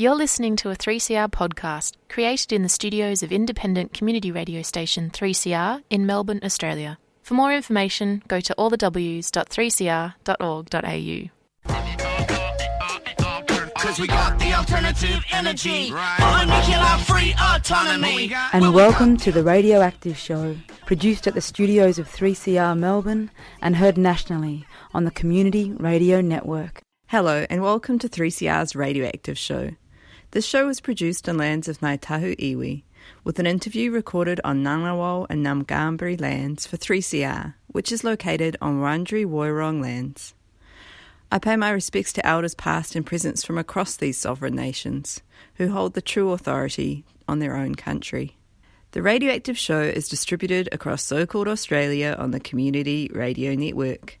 You're listening to a 3CR podcast created in the studios of independent community radio station 3CR in Melbourne, Australia. For more information, go to allthews.3cr.org.au. Cause we got the alternative energy of free autonomy. And welcome to the Radioactive Show, produced at the studios of 3CR Melbourne and heard nationally on the Community Radio Network. Hello, and welcome to 3CR's Radioactive Show. This show was produced on lands of Ngāi Tahu Iwi, with an interview recorded on Ngunnawal and Ngambri lands for 3CR, which is located on Wurundjeri Woiwurrung lands. I pay my respects to elders past and present from across these sovereign nations, who hold the true authority on their own country. The Radioactive Show is distributed across so called Australia on the Community Radio Network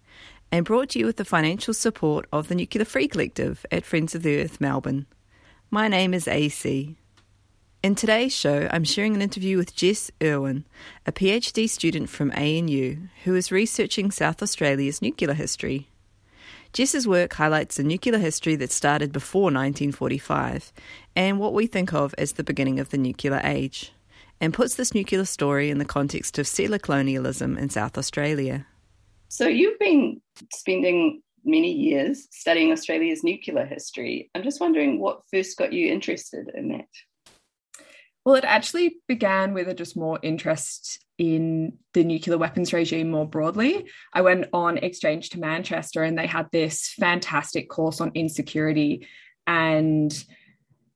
and brought to you with the financial support of the Nuclear Free Collective at Friends of the Earth Melbourne. My name is AC. In today's show, I'm sharing an interview with Jess Irwin, a PhD student from ANU who is researching South Australia's nuclear history. Jess's work highlights the nuclear history that started before 1945 and what we think of as the beginning of the nuclear age, and puts this nuclear story in the context of settler colonialism in South Australia. So, you've been spending many years studying Australia's nuclear history. I'm just wondering what first got you interested in that. Well, it actually began with a just more interest in the nuclear weapons regime more broadly. I went on exchange to Manchester and they had this fantastic course on insecurity and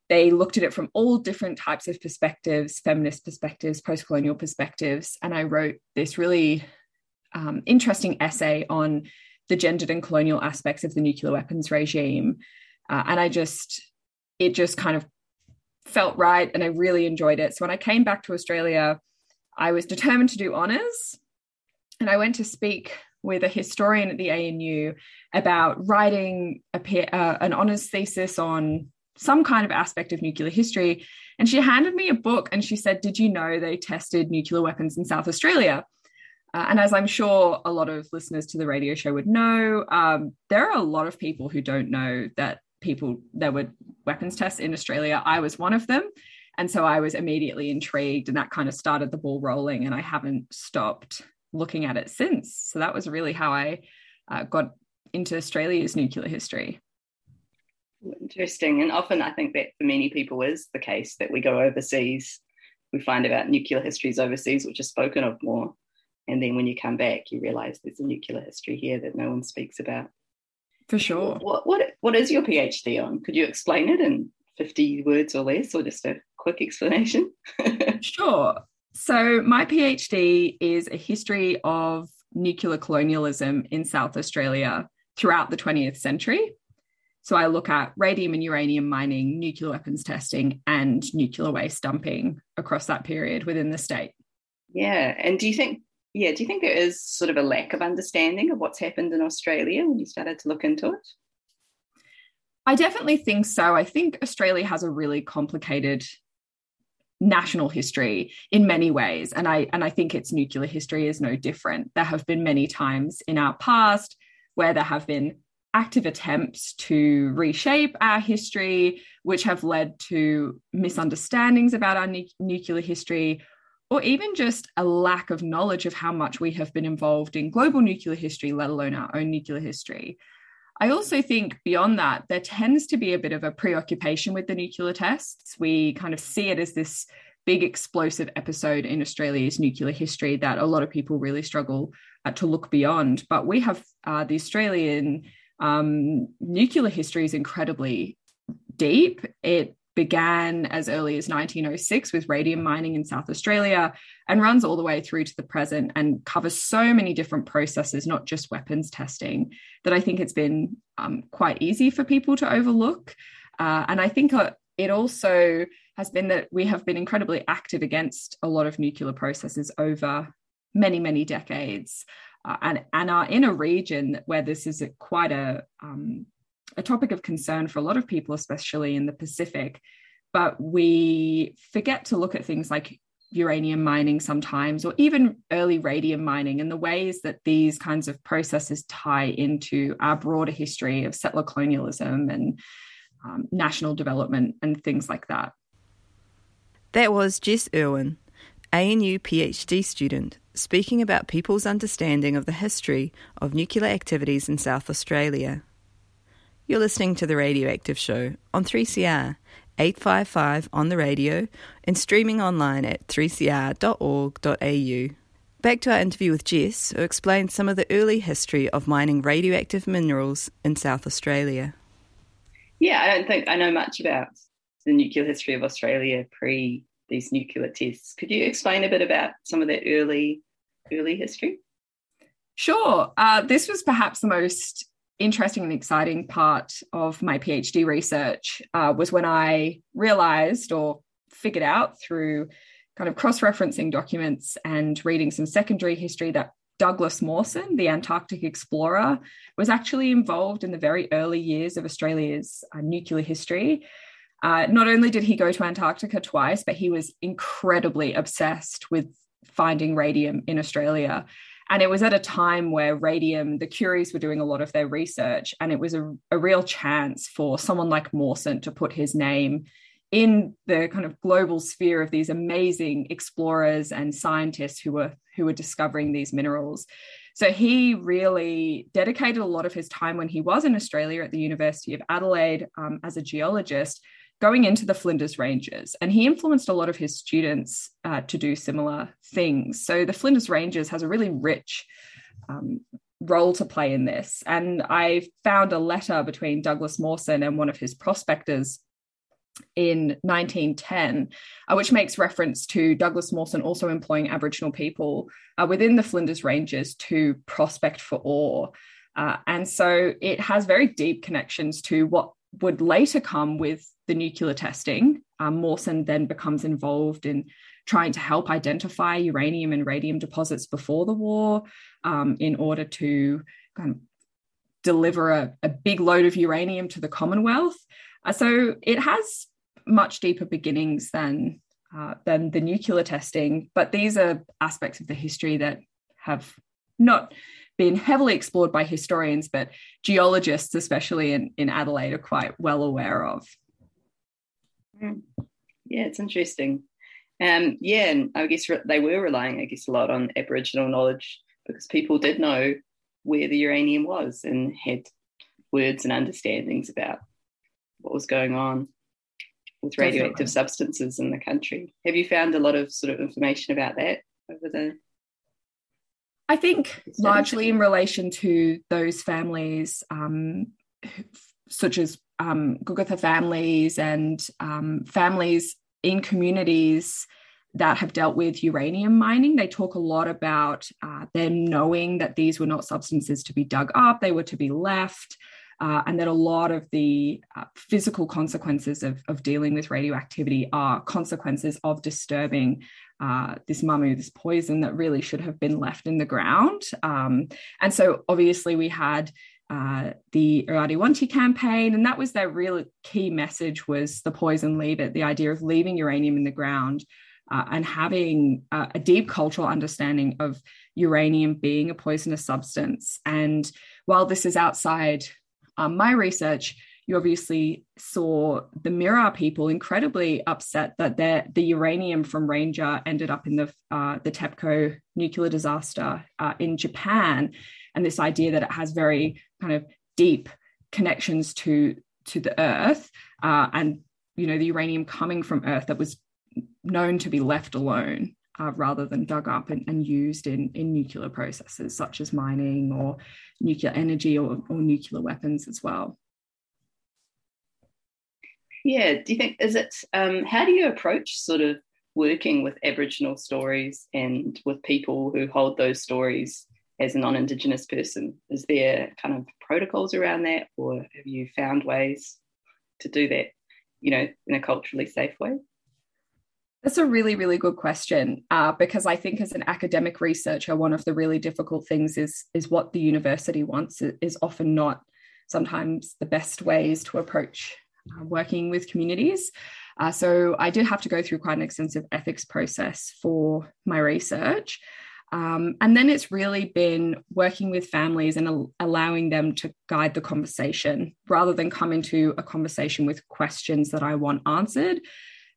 they looked at it from all different types of perspectives feminist perspectives, post colonial perspectives. And I wrote this really um, interesting essay on the gendered and colonial aspects of the nuclear weapons regime. Uh, and I just, it just kind of felt right and I really enjoyed it. So when I came back to Australia, I was determined to do honours. And I went to speak with a historian at the ANU about writing a, uh, an honours thesis on some kind of aspect of nuclear history. And she handed me a book and she said, Did you know they tested nuclear weapons in South Australia? Uh, and as I'm sure a lot of listeners to the radio show would know, um, there are a lot of people who don't know that people there were weapons tests in Australia. I was one of them. And so I was immediately intrigued, and that kind of started the ball rolling. And I haven't stopped looking at it since. So that was really how I uh, got into Australia's nuclear history. Interesting. And often I think that for many people is the case that we go overseas, we find about nuclear histories overseas, which are spoken of more. And then when you come back, you realize there's a nuclear history here that no one speaks about. For sure. What, what, what is your PhD on? Could you explain it in 50 words or less, or just a quick explanation? sure. So, my PhD is a history of nuclear colonialism in South Australia throughout the 20th century. So, I look at radium and uranium mining, nuclear weapons testing, and nuclear waste dumping across that period within the state. Yeah. And do you think yeah, do you think there is sort of a lack of understanding of what's happened in Australia when you started to look into it? I definitely think so. I think Australia has a really complicated national history in many ways and I and I think its nuclear history is no different. There have been many times in our past where there have been active attempts to reshape our history which have led to misunderstandings about our nu- nuclear history or even just a lack of knowledge of how much we have been involved in global nuclear history, let alone our own nuclear history. I also think beyond that, there tends to be a bit of a preoccupation with the nuclear tests. We kind of see it as this big explosive episode in Australia's nuclear history that a lot of people really struggle uh, to look beyond. But we have uh, the Australian um, nuclear history is incredibly deep. It began as early as 1906 with radium mining in South Australia and runs all the way through to the present and covers so many different processes, not just weapons testing, that I think it's been um, quite easy for people to overlook. Uh, and I think it also has been that we have been incredibly active against a lot of nuclear processes over many, many decades. Uh, and, and are in a region where this is a, quite a um, a topic of concern for a lot of people, especially in the Pacific. But we forget to look at things like uranium mining sometimes, or even early radium mining, and the ways that these kinds of processes tie into our broader history of settler colonialism and um, national development and things like that. That was Jess Irwin, ANU PhD student, speaking about people's understanding of the history of nuclear activities in South Australia. You're listening to The Radioactive Show on 3CR, 855 on the radio, and streaming online at 3cr.org.au. Back to our interview with Jess, who explains some of the early history of mining radioactive minerals in South Australia. Yeah, I don't think I know much about the nuclear history of Australia pre these nuclear tests. Could you explain a bit about some of that early early history? Sure. Uh, this was perhaps the most interesting and exciting part of my PhD research uh, was when I realized or figured out through kind of cross referencing documents and reading some secondary history that Douglas Mawson, the Antarctic explorer, was actually involved in the very early years of Australia's uh, nuclear history. Uh, not only did he go to Antarctica twice, but he was incredibly obsessed with finding radium in Australia. And it was at a time where radium, the Curies were doing a lot of their research, and it was a, a real chance for someone like Mawson to put his name in the kind of global sphere of these amazing explorers and scientists who were who were discovering these minerals. So he really dedicated a lot of his time when he was in Australia at the University of Adelaide um, as a geologist, going into the Flinders Ranges. And he influenced a lot of his students uh, to do similar things. So the Flinders Ranges has a really rich um, role to play in this. And I found a letter between Douglas Mawson and one of his prospectors in 1910, uh, which makes reference to Douglas Mawson also employing Aboriginal people uh, within the Flinders Ranges to prospect for ore. Uh, and so it has very deep connections to what would later come with the nuclear testing. Um, Mawson then becomes involved in trying to help identify uranium and radium deposits before the war um, in order to kind of deliver a, a big load of uranium to the Commonwealth. Uh, so it has much deeper beginnings than uh, than the nuclear testing, but these are aspects of the history that have not been heavily explored by historians, but geologists, especially in, in Adelaide, are quite well aware of. Hmm. Yeah, it's interesting. Um, yeah, and I guess they were relying, I guess, a lot on Aboriginal knowledge because people did know where the uranium was and had words and understandings about what was going on with radioactive Definitely. substances in the country. Have you found a lot of sort of information about that over the? I think largely in relation to those families, um, such as um, Kokatha families and um, families in communities that have dealt with uranium mining. They talk a lot about uh, them knowing that these were not substances to be dug up, they were to be left uh, and that a lot of the uh, physical consequences of, of dealing with radioactivity are consequences of disturbing uh, this mamu, this poison that really should have been left in the ground. Um, and so obviously we had uh, the Wanti campaign, and that was their real key message was the poison leave it, the idea of leaving uranium in the ground uh, and having uh, a deep cultural understanding of uranium being a poisonous substance. And while this is outside um, my research, you obviously saw the Mirarr people incredibly upset that the uranium from Ranger ended up in the uh, the TEPCO nuclear disaster uh, in Japan, and this idea that it has very kind of deep connections to to the Earth, uh, and you know the uranium coming from Earth that was known to be left alone uh, rather than dug up and, and, used in, in nuclear processes such as mining or nuclear energy or, or nuclear weapons as well. Yeah, do you think, is it, um, how do you approach sort of working with Aboriginal stories and with people who hold those stories as a non Indigenous person? Is there kind of protocols around that, or have you found ways to do that, you know, in a culturally safe way? That's a really, really good question uh, because I think as an academic researcher, one of the really difficult things is is what the university wants is often not sometimes the best ways to approach uh, working with communities. Uh, so I did have to go through quite an extensive ethics process for my research. Um, and then it's really been working with families and al- allowing them to guide the conversation rather than come into a conversation with questions that I want answered.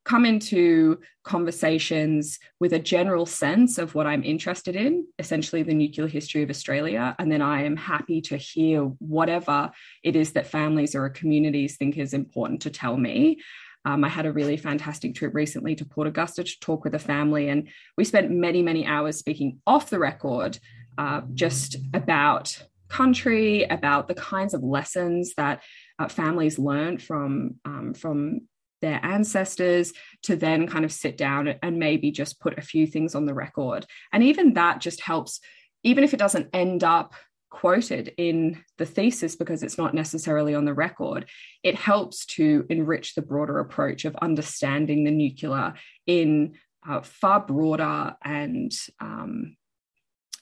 Come into conversations with a general sense of what I'm interested in, essentially the nuclear history of Australia. And then I am happy to hear whatever it is that families or communities think is important to tell me. Um, I had a really fantastic trip recently to Port Augusta to talk with a family, and we spent many, many hours speaking off the record uh, just about country, about the kinds of lessons that uh, families learned from um, from their ancestors to then kind of sit down and maybe just put a few things on the record. And even that just helps, even if it doesn't end up quoted in the thesis because it's not necessarily on the record, it helps to enrich the broader approach of understanding the nuclear in uh, far broader and um,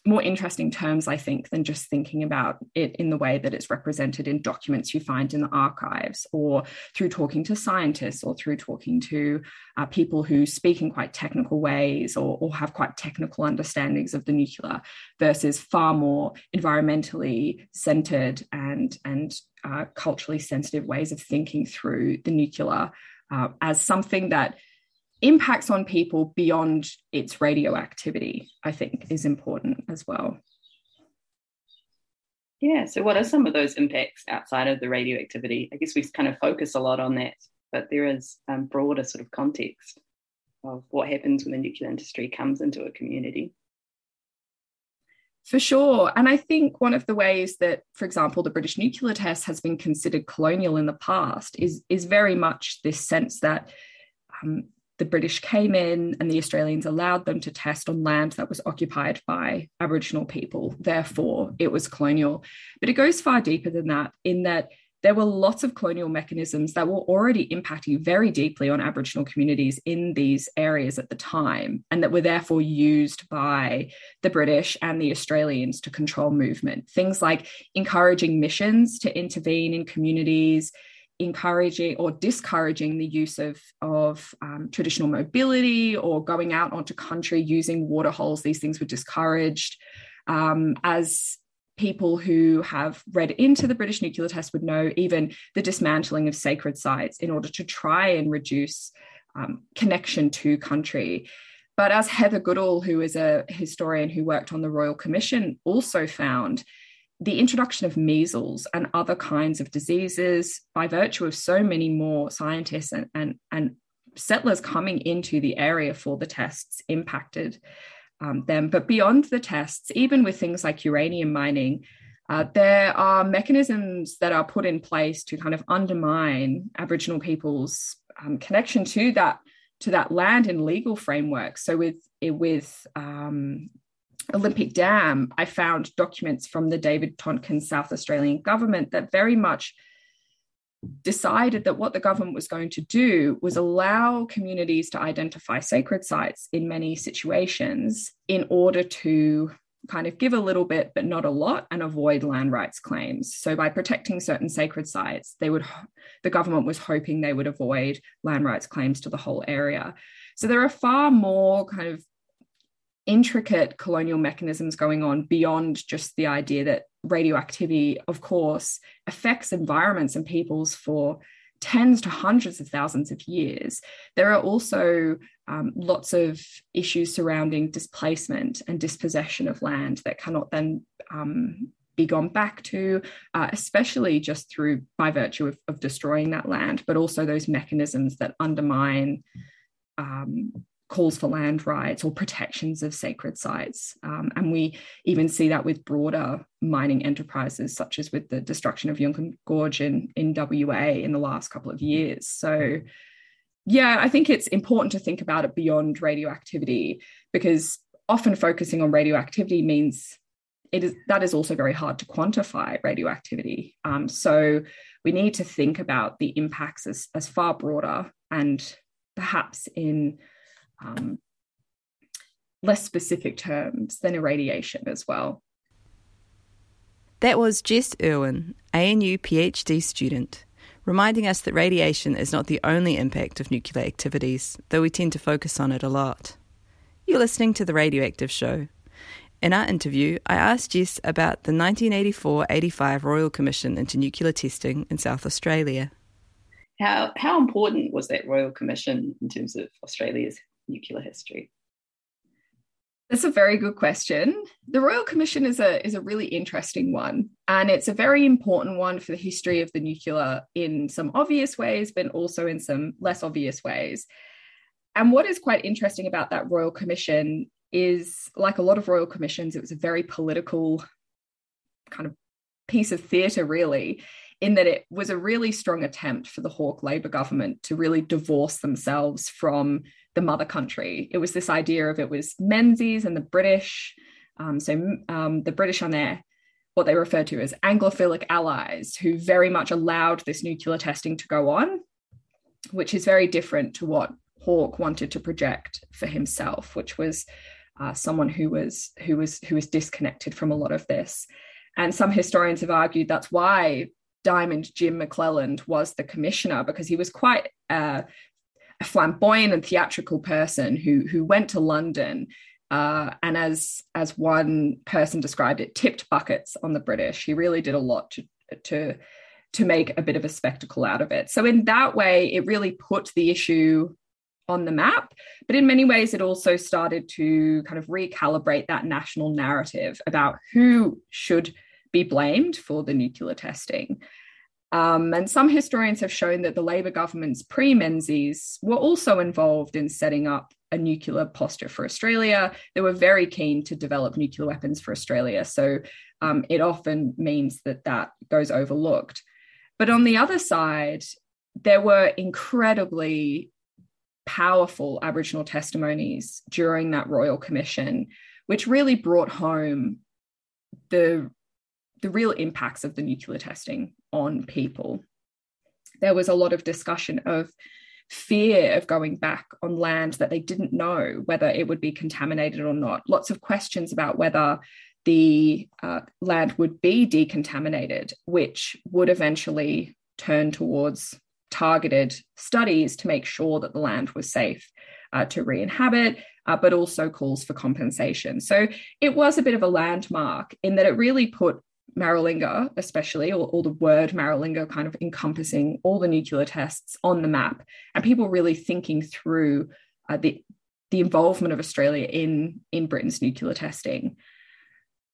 more interesting terms, I think, than just thinking about it in the way that it's represented in documents you find in the archives or through talking to scientists or through talking to uh, people who speak in quite technical ways or, or have quite technical understandings of the nuclear versus far more environmentally centered and, and uh, culturally sensitive ways of thinking through the nuclear uh, as something that impacts on people beyond its radioactivity, I think, is important as well. Yeah, so what are some of those impacts outside of the radioactivity? I guess we kind of focus a lot on that, but there is um, broader sort of context of what happens when the nuclear industry comes into a community. For sure. And I think one of the ways that, for example, the British nuclear test has been considered colonial in the past is, is very much this sense that um, the British came in and the Australians allowed them to test on land that was occupied by Aboriginal people. Therefore, it was colonial. But it goes far deeper than that, in that there were lots of colonial mechanisms that were already impacting very deeply on Aboriginal communities in these areas at the time, and that were therefore used by the British and the Australians to control movement. Things like encouraging missions to intervene in communities, encouraging or discouraging the use of, of um, traditional mobility or going out onto country using water holes. These things were discouraged. Um, as people who have read into the British nuclear test would know, even the dismantling of sacred sites in order to try and reduce um, connection to country. But as Heather Goodall, who is a historian who worked on the Royal Commission, also found, the introduction of measles and other kinds of diseases by virtue of so many more scientists and, and, and settlers coming into the area for the tests impacted um, them. But beyond the tests, even with things like uranium mining, uh, there are mechanisms that are put in place to kind of undermine Aboriginal people's um, connection to that to that land in legal framework. So with with um, Olympic Dam, I found documents from the David Tonkin South Australian government that very much decided that what the government was going to do was allow communities to identify sacred sites in many situations in order to kind of give a little bit but not a lot and avoid land rights claims. So by protecting certain sacred sites they would the government was hoping they would avoid land rights claims to the whole area. So there are far more kind of intricate colonial mechanisms going on beyond just the idea that radioactivity, of course, affects environments and peoples for tens to hundreds of thousands of years. There are also um, lots of issues surrounding displacement and dispossession of land that cannot then um, be gone back to, uh, especially just through by virtue of, of, destroying that land, but also those mechanisms that undermine um, calls for land rights or protections of sacred sites. Um, and we even see that with broader mining enterprises, such as with the destruction of Juukan Gorge in, in WA in the last couple of years. So, yeah, I think it's important to think about it beyond radioactivity because often focusing on radioactivity means it is that is also very hard to quantify radioactivity. Um, so we need to think about the impacts as, as far broader and perhaps in um, less specific terms than irradiation as well. That was Jess Irwin, ANU PhD student, reminding us that radiation is not the only impact of nuclear activities, though we tend to focus on it a lot. You're listening to The Radioactive Show. In our interview, I asked Jess about the 1984 85 Royal Commission into Nuclear Testing in South Australia. How, how important was that Royal Commission in terms of Australia's nuclear history? That's a very good question. The Royal Commission is a is a really interesting one, and it's a very important one for the history of the nuclear in some obvious ways, but also in some less obvious ways. And what is quite interesting about that Royal Commission is like a lot of royal commissions, it was a very political kind of piece of theatre, really, in that it was a really strong attempt for the Hawke Labor government to really divorce themselves from the mother country. It was this idea of it was Menzies and the British. Um, so um, the British on their what they refer to as Anglophilic allies, who very much allowed this nuclear testing to go on, which is very different to what Hawke wanted to project for himself, which was uh, someone who was who was who was disconnected from a lot of this. And some historians have argued that's why Diamond Jim McClelland was the commissioner because he was quite uh, a flamboyant and theatrical person who who went to London uh, and as as one person described it, tipped buckets on the British. He really did a lot to to to make a bit of a spectacle out of it. So in that way, it really put the issue on the map. But in many ways, it also started to kind of recalibrate that national narrative about who should be blamed for the nuclear testing. Um, and some historians have shown that the Labour governments pre Menzies were also involved in setting up a nuclear posture for Australia. They were very keen to develop nuclear weapons for Australia. So um, it often means that that goes overlooked. But on the other side, there were incredibly powerful Aboriginal testimonies during that Royal Commission, which really brought home the, the real impacts of the nuclear testing on people. There was a lot of discussion of fear of going back on land that they didn't know whether it would be contaminated or not. Lots of questions about whether the uh, land would be decontaminated, which would eventually turn towards targeted studies to make sure that the land was safe uh, to re inhabit, uh, but also calls for compensation. So it was a bit of a landmark in that it really put Maralinga, especially, or, or, the word Maralinga kind of encompassing all the nuclear tests on the map, and people really thinking through uh, the, the involvement of Australia in, in Britain's nuclear testing.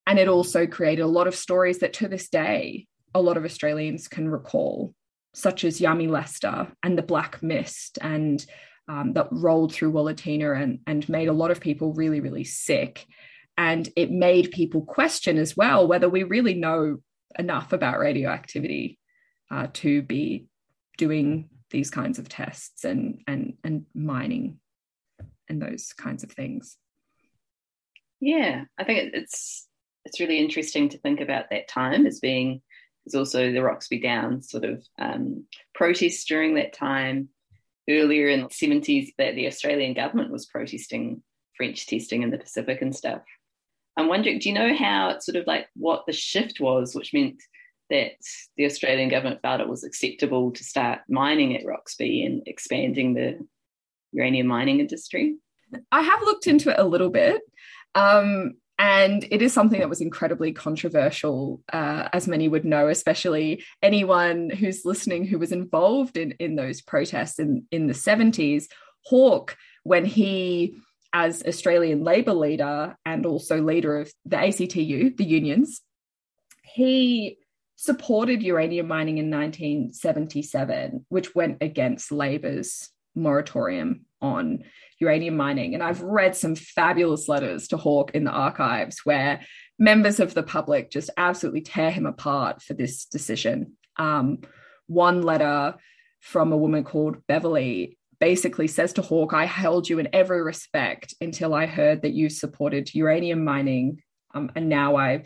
And it also created a lot of stories that to this day, a lot of Australians can recall such as Yami Lester and the Black Mist, and um, that rolled through Wallatinna and, and made a lot of people really, really sick. And it made people question as well whether we really know enough about radioactivity uh, to be doing these kinds of tests and, and, and mining and those kinds of things. Yeah, I think it's it's really interesting to think about that time as being there's also the Roxby Downs sort of um, protests during that time. Earlier in the 70s, that the Australian government was protesting French testing in the Pacific and stuff. I'm wondering, do you know how it's sort of like what the shift was, which meant that the Australian government felt it was acceptable to start mining at Roxby and expanding the uranium mining industry? I have looked into it a little bit. Um, and it is something that was incredibly controversial, uh, as many would know, especially anyone who's listening who was involved in, in those protests in, in the 70s. Hawke, when he, as Australian Labor leader and also leader of the ACTU, the unions, he supported uranium mining in 1977, which went against Labor's moratorium on uranium mining. And I've read some fabulous letters to Hawke in the archives where members of the public just absolutely tear him apart for this decision. Um, one letter from a woman called Beverly basically says to Hawke, I held you in every respect until I heard that you supported uranium mining. Um, and now I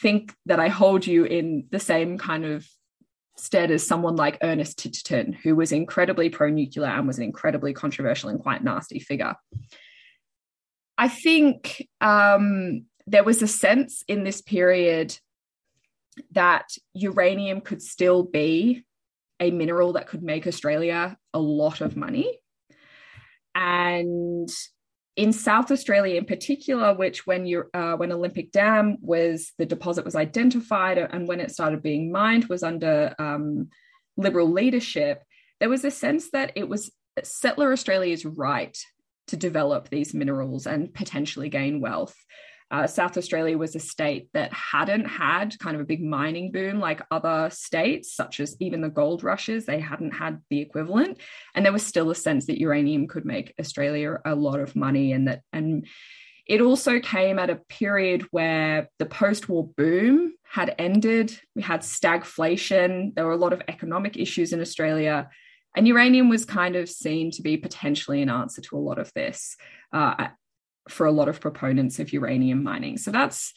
think that I hold you in the same kind of stead as someone like Ernest Titterton, who was incredibly pro nuclear and was an incredibly controversial and quite nasty figure. I think um, there was a sense in this period that uranium could still be a mineral that could make Australia a lot of money. And in South Australia, in particular, which when you uh, when Olympic Dam was the deposit was identified and when it started being mined was under um, Liberal leadership, there was a sense that it was settler Australia's right to develop these minerals and potentially gain wealth. Uh, South Australia was a state that hadn't had kind of a big mining boom like other states, such as even the gold rushes. They hadn't had the equivalent, and there was still a sense that uranium could make Australia a lot of money, and that and it also came at a period where the post-war boom had ended. We had stagflation. There were a lot of economic issues in Australia. And uranium was kind of seen to be potentially an answer to a lot of this. Uh, for a lot of proponents of uranium mining. So that's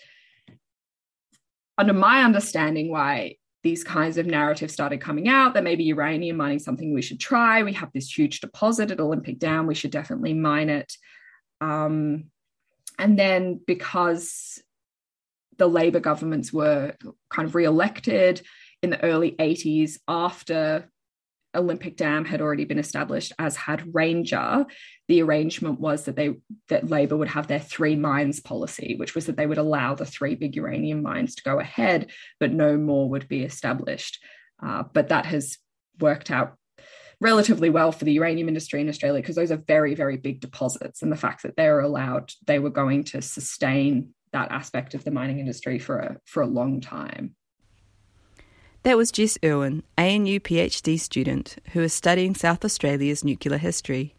under my understanding why these kinds of narratives started coming out that maybe uranium mining something we should try. We have this huge deposit at Olympic Dam, we should definitely mine it. Um, and then because the Labor governments were kind of re-elected in the early 80s after Olympic Dam had already been established, as had Ranger. The arrangement was that they that Labor would have their three mines policy, which was that they would allow the three big uranium mines to go ahead, but no more would be established. Uh, but that has worked out relatively well for the uranium industry in Australia because those are very, very big deposits. And the fact that they're allowed, they were going to sustain that aspect of the mining industry for a, for a long time. That was Jess Irwin, ANU PhD student, who is studying South Australia's nuclear history.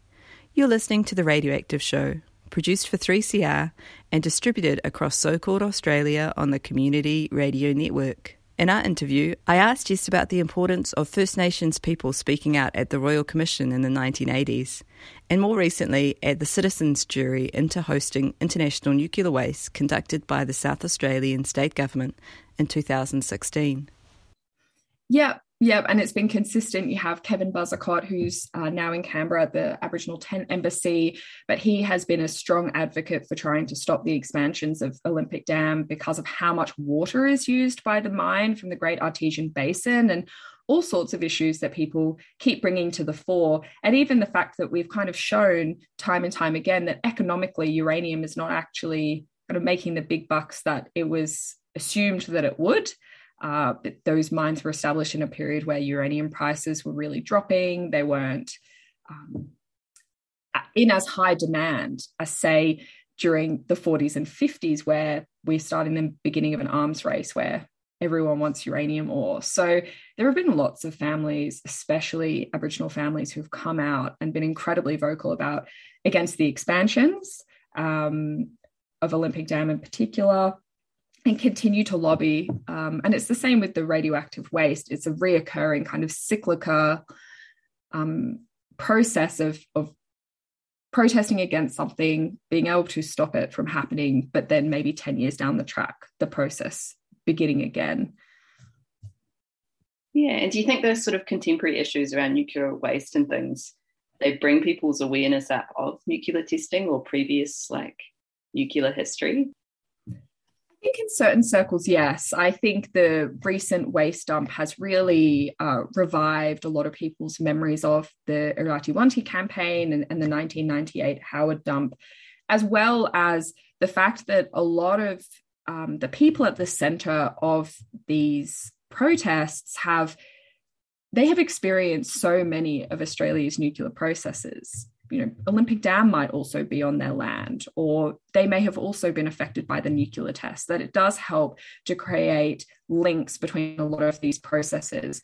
You're listening to The Radioactive Show, produced for 3CR and distributed across so called Australia on the Community Radio Network. In our interview, I asked Jess about the importance of First Nations people speaking out at the Royal Commission in the 1980s, and more recently at the Citizens Jury into hosting international nuclear waste conducted by the South Australian State Government in 2016. Yep, yep. And it's been consistent. You have Kevin Buzzacott, who's uh, now in Canberra at the Aboriginal Tent Embassy, but he has been a strong advocate for trying to stop the expansions of Olympic Dam because of how much water is used by the mine from the Great Artesian Basin and all sorts of issues that people keep bringing to the fore. And even the fact that we've kind of shown time and time again that economically uranium is not actually kind of making the big bucks that it was assumed that it would. Uh, those mines were established in a period where uranium prices were really dropping. They weren't um, in as high demand as, say, during the 40s and 50s, where we're starting the beginning of an arms race where everyone wants uranium ore. So there have been lots of families, especially Aboriginal families, who've come out and been incredibly vocal about against the expansions um, of Olympic Dam in particular and continue to lobby. Um, and it's the same with the radioactive waste. It's a reoccurring kind of cyclical um, process of, of protesting against something, being able to stop it from happening, but then maybe 10 years down the track, the process beginning again. Yeah, and do you think those sort of contemporary issues around nuclear waste and things, they bring people's awareness up of nuclear testing or previous like nuclear history? Think in certain circles, yes. I think the recent waste dump has really uh, revived a lot of people's memories of the Irati Wanti campaign and, and the 1998 Howard dump, as well as the fact that a lot of um, the people at the center of these protests have they have experienced so many of Australia's nuclear processes you know, Olympic Dam might also be on their land, or they may have also been affected by the nuclear test, that it does help to create links between a lot of these processes.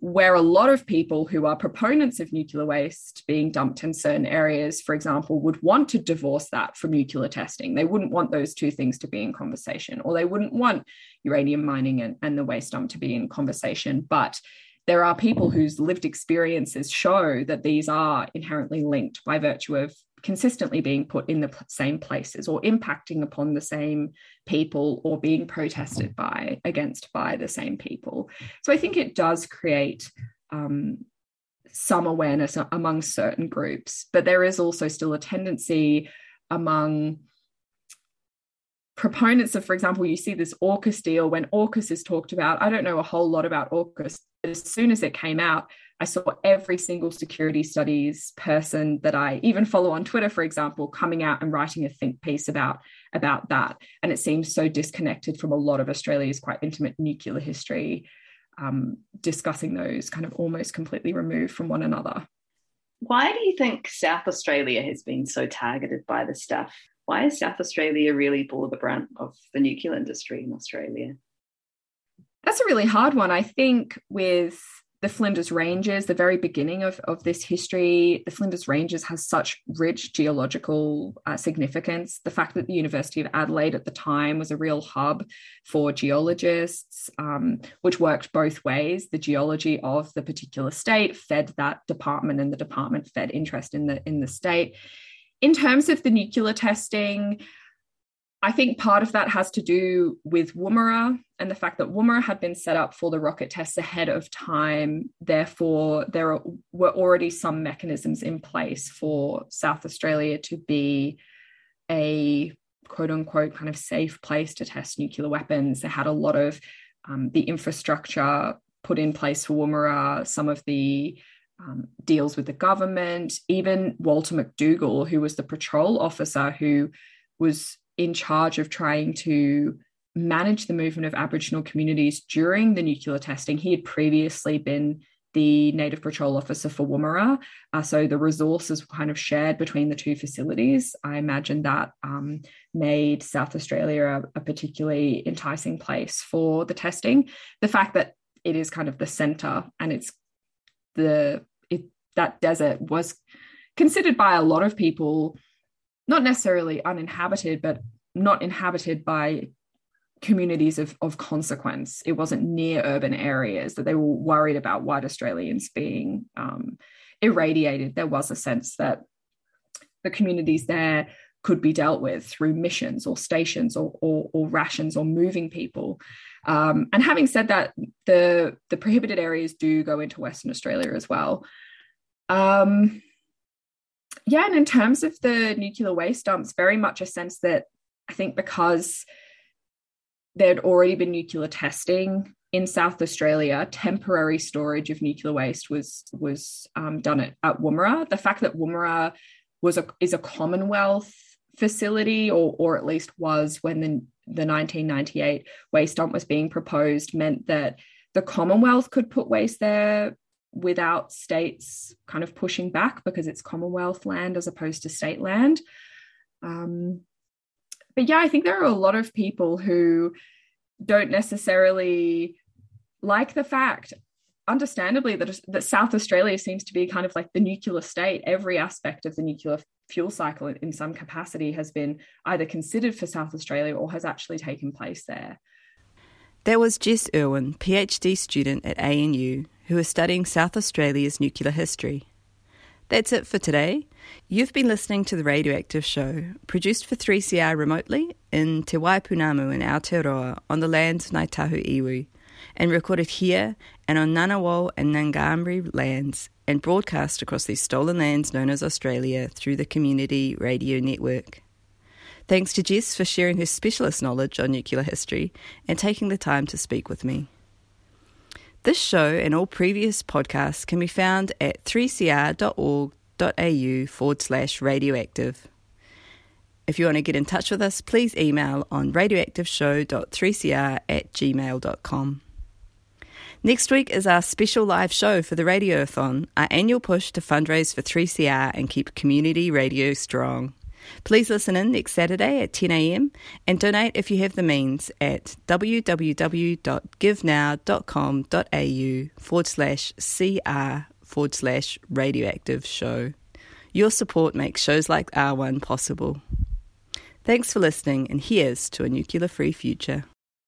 Where a lot of people who are proponents of nuclear waste being dumped in certain areas, for example, would want to divorce that from nuclear testing. They wouldn't want those two things to be in conversation, or they wouldn't want uranium mining and, and the waste dump to be in conversation. But there are people whose lived experiences show that these are inherently linked by virtue of consistently being put in the same places or impacting upon the same people or being protested by against by the same people. So i think it does create um, some awareness among certain groups but there is also still a tendency among proponents of, for example, you see this AUKUS deal when AUKUS is talked about. I don't know a whole lot about AUKUS, but as soon as it came out, I saw every single security studies person that I even follow on Twitter, for example, coming out and writing a think piece about, about that. And it seems so disconnected from a lot of Australia's quite intimate nuclear history, um, discussing those kind of almost completely removed from one another. Why do you think South Australia has been so targeted by this stuff? Why is South Australia really bore the brunt of the nuclear industry in Australia? That's a really hard one. I think with the Flinders Ranges, the very beginning of, of this history, the Flinders Ranges has such rich geological uh, significance. The fact that the University of Adelaide at the time was a real hub for geologists, um, which worked both ways. The geology of the particular state fed that department, and the department fed interest in the in the state. In terms of the nuclear testing, I think part of that has to do with Woomera and the fact that Woomera had been set up for the rocket tests ahead of time. Therefore, there were already some mechanisms in place for South Australia to be a quote unquote kind of safe place to test nuclear weapons. They had a lot of um, the infrastructure put in place for Woomera, some of the um, deals with the government, even Walter MacDougall, who was the patrol officer who was in charge of trying to manage the movement of Aboriginal communities during the nuclear testing. He had previously been the Native Patrol Officer for Woomera. Uh, so the resources were kind of shared between the two facilities. I imagine that um, made South Australia a, a, particularly enticing place for the testing. The fact that it is kind of the centre and it's the it, that desert was considered by a lot of people not necessarily uninhabited, but not inhabited by communities of, of consequence. It wasn't near urban areas that they were worried about white Australians being um, irradiated. There was a sense that the communities there could be dealt with through missions or stations or, or, or rations or moving people. Um, and having said that, the, the prohibited areas do go into Western Australia as well. Um, yeah, and in terms of the nuclear waste dumps, very much a sense that I think because there'd already been nuclear testing in South Australia, temporary storage of nuclear waste was was um, done at, at Woomera. The fact that Woomera was a is a Commonwealth facility, or or at least was when the the 1998 waste dump was being proposed, meant that the Commonwealth could put waste there without states kind of pushing back because it's Commonwealth land as opposed to state land. Um, but yeah, I think there are a lot of people who don't necessarily like the fact, understandably, that, that South Australia seems to be kind of like the nuclear state. Every aspect of the nuclear fuel cycle in some capacity has been either considered for South Australia or has actually taken place there. There was Jess Irwin, PhD student at ANU, who is studying South Australia's nuclear history. That's it for today. You've been listening to The Radioactive Show, produced for 3CR remotely in Te Waipounamu in Aotearoa on the lands of Ngāi Tahu Iwi, and recorded here and on Ngunnawal and Ngambri lands, and broadcast across these stolen lands known as Australia through the Community Radio Network. Thanks to Jess for sharing her specialist knowledge on nuclear history and taking the time to speak with me. This show and all previous podcasts can be found at 3cr.org.au forward slash radioactive. If you want to get in touch with us, please email on radioactiveshow.3cr at gmail.com. Next week is our special live show for the Radiothon, our annual push to fundraise for 3CR and keep community radio strong. Please listen in next Saturday at 10am and donate if you have the means at www.givenow.com.au forward slash CR forward slash radioactive show. Your support makes shows like R1 possible. Thanks for listening, and here's to a nuclear free future.